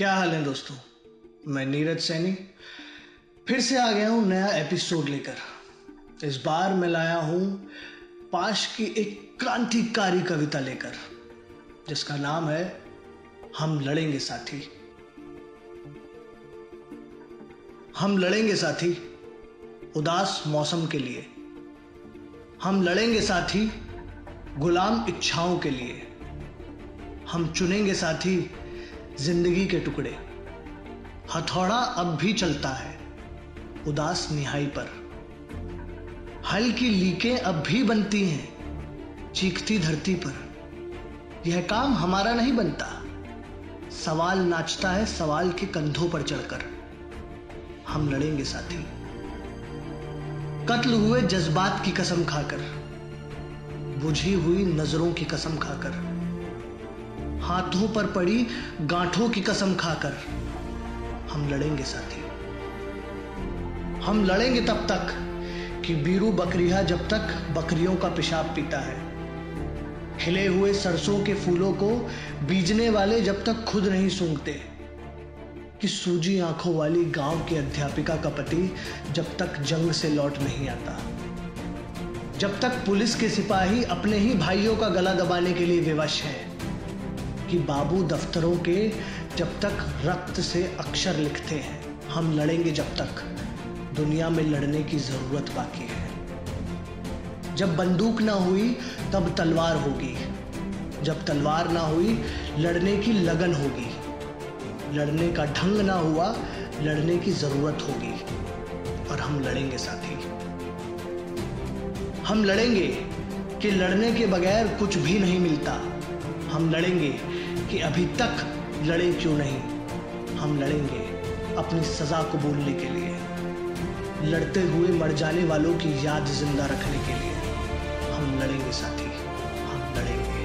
क्या हाल है दोस्तों? मैं नीरज सैनी, फिर से आ गया हूँ नया एपिसोड लेकर। इस बार मैं लाया हूँ पाश की एक क्रांतिकारी कविता लेकर, जिसका नाम है हम लड़ेंगे साथी। हम लड़ेंगे साथी उदास मौसम के लिए। हम लड़ेंगे साथी गुलाम इच्छाओं के लिए। हम चुनेंगे साथी ज़िंदगी के टुकड़े। हथौड़ा अब भी चलता है, उदास निहाई पर। हल की लीकें अब भी बनती हैं, चीखती धरती पर। यह काम हमारा नहीं बनता। सवाल नाचता है सवाल के कंधों पर चढ़कर। हम लड़ेंगे साथी। कत्ल हुए जज्बात की कसम खाकर, बुझी हुई नज़रों की कसम खाकर। हाथों पर पड़ी गांठों की कसम खाकर हम लड़ेंगे, साथी। हम लड़ेंगे तब तक कि बीरू बकरिया जब तक बकरियों का पेशाब पीता है। खिले हुए सरसों के फूलों को बीजने वाले जब तक खुद नहीं सूंघते कि सूजी आँखों वाली गाँव की अध्यापिका का पति जब तक जंग से लौट नहीं आता। जब तक पुलिस के सिपाही अपने ही भाइयों का गला दबाने के लिए विवश है कि बाबू दफ्तरों के जब तक रक्त से अक्षर लिखते हैं, हम लड़ेंगे जब तक। दुनिया में लड़ने की ज़रूरत बाकी है। जब बंदूक ना हुई, तब तलवार होगी। जब तलवार ना हुई, लड़ने की लगन होगी। लड़ने का ढंग ना हुआ, लड़ने की ज़रूरत होगी। और हम लड़ेंगे साथी। हम लड़ेंगे कि लड़ने के बगैर कुछ भी नहीं मिलता। हम लड़ेंगे कि अभी तक लड़े क्यों नहीं? हम लड़ेंगे अपनी सजा को बोलने के लिए, लड़ते हुए मर जाने वालों की याद ज़िंदा रखने के लिए। हम लड़ेंगे साथी, हम लड़ेंगे।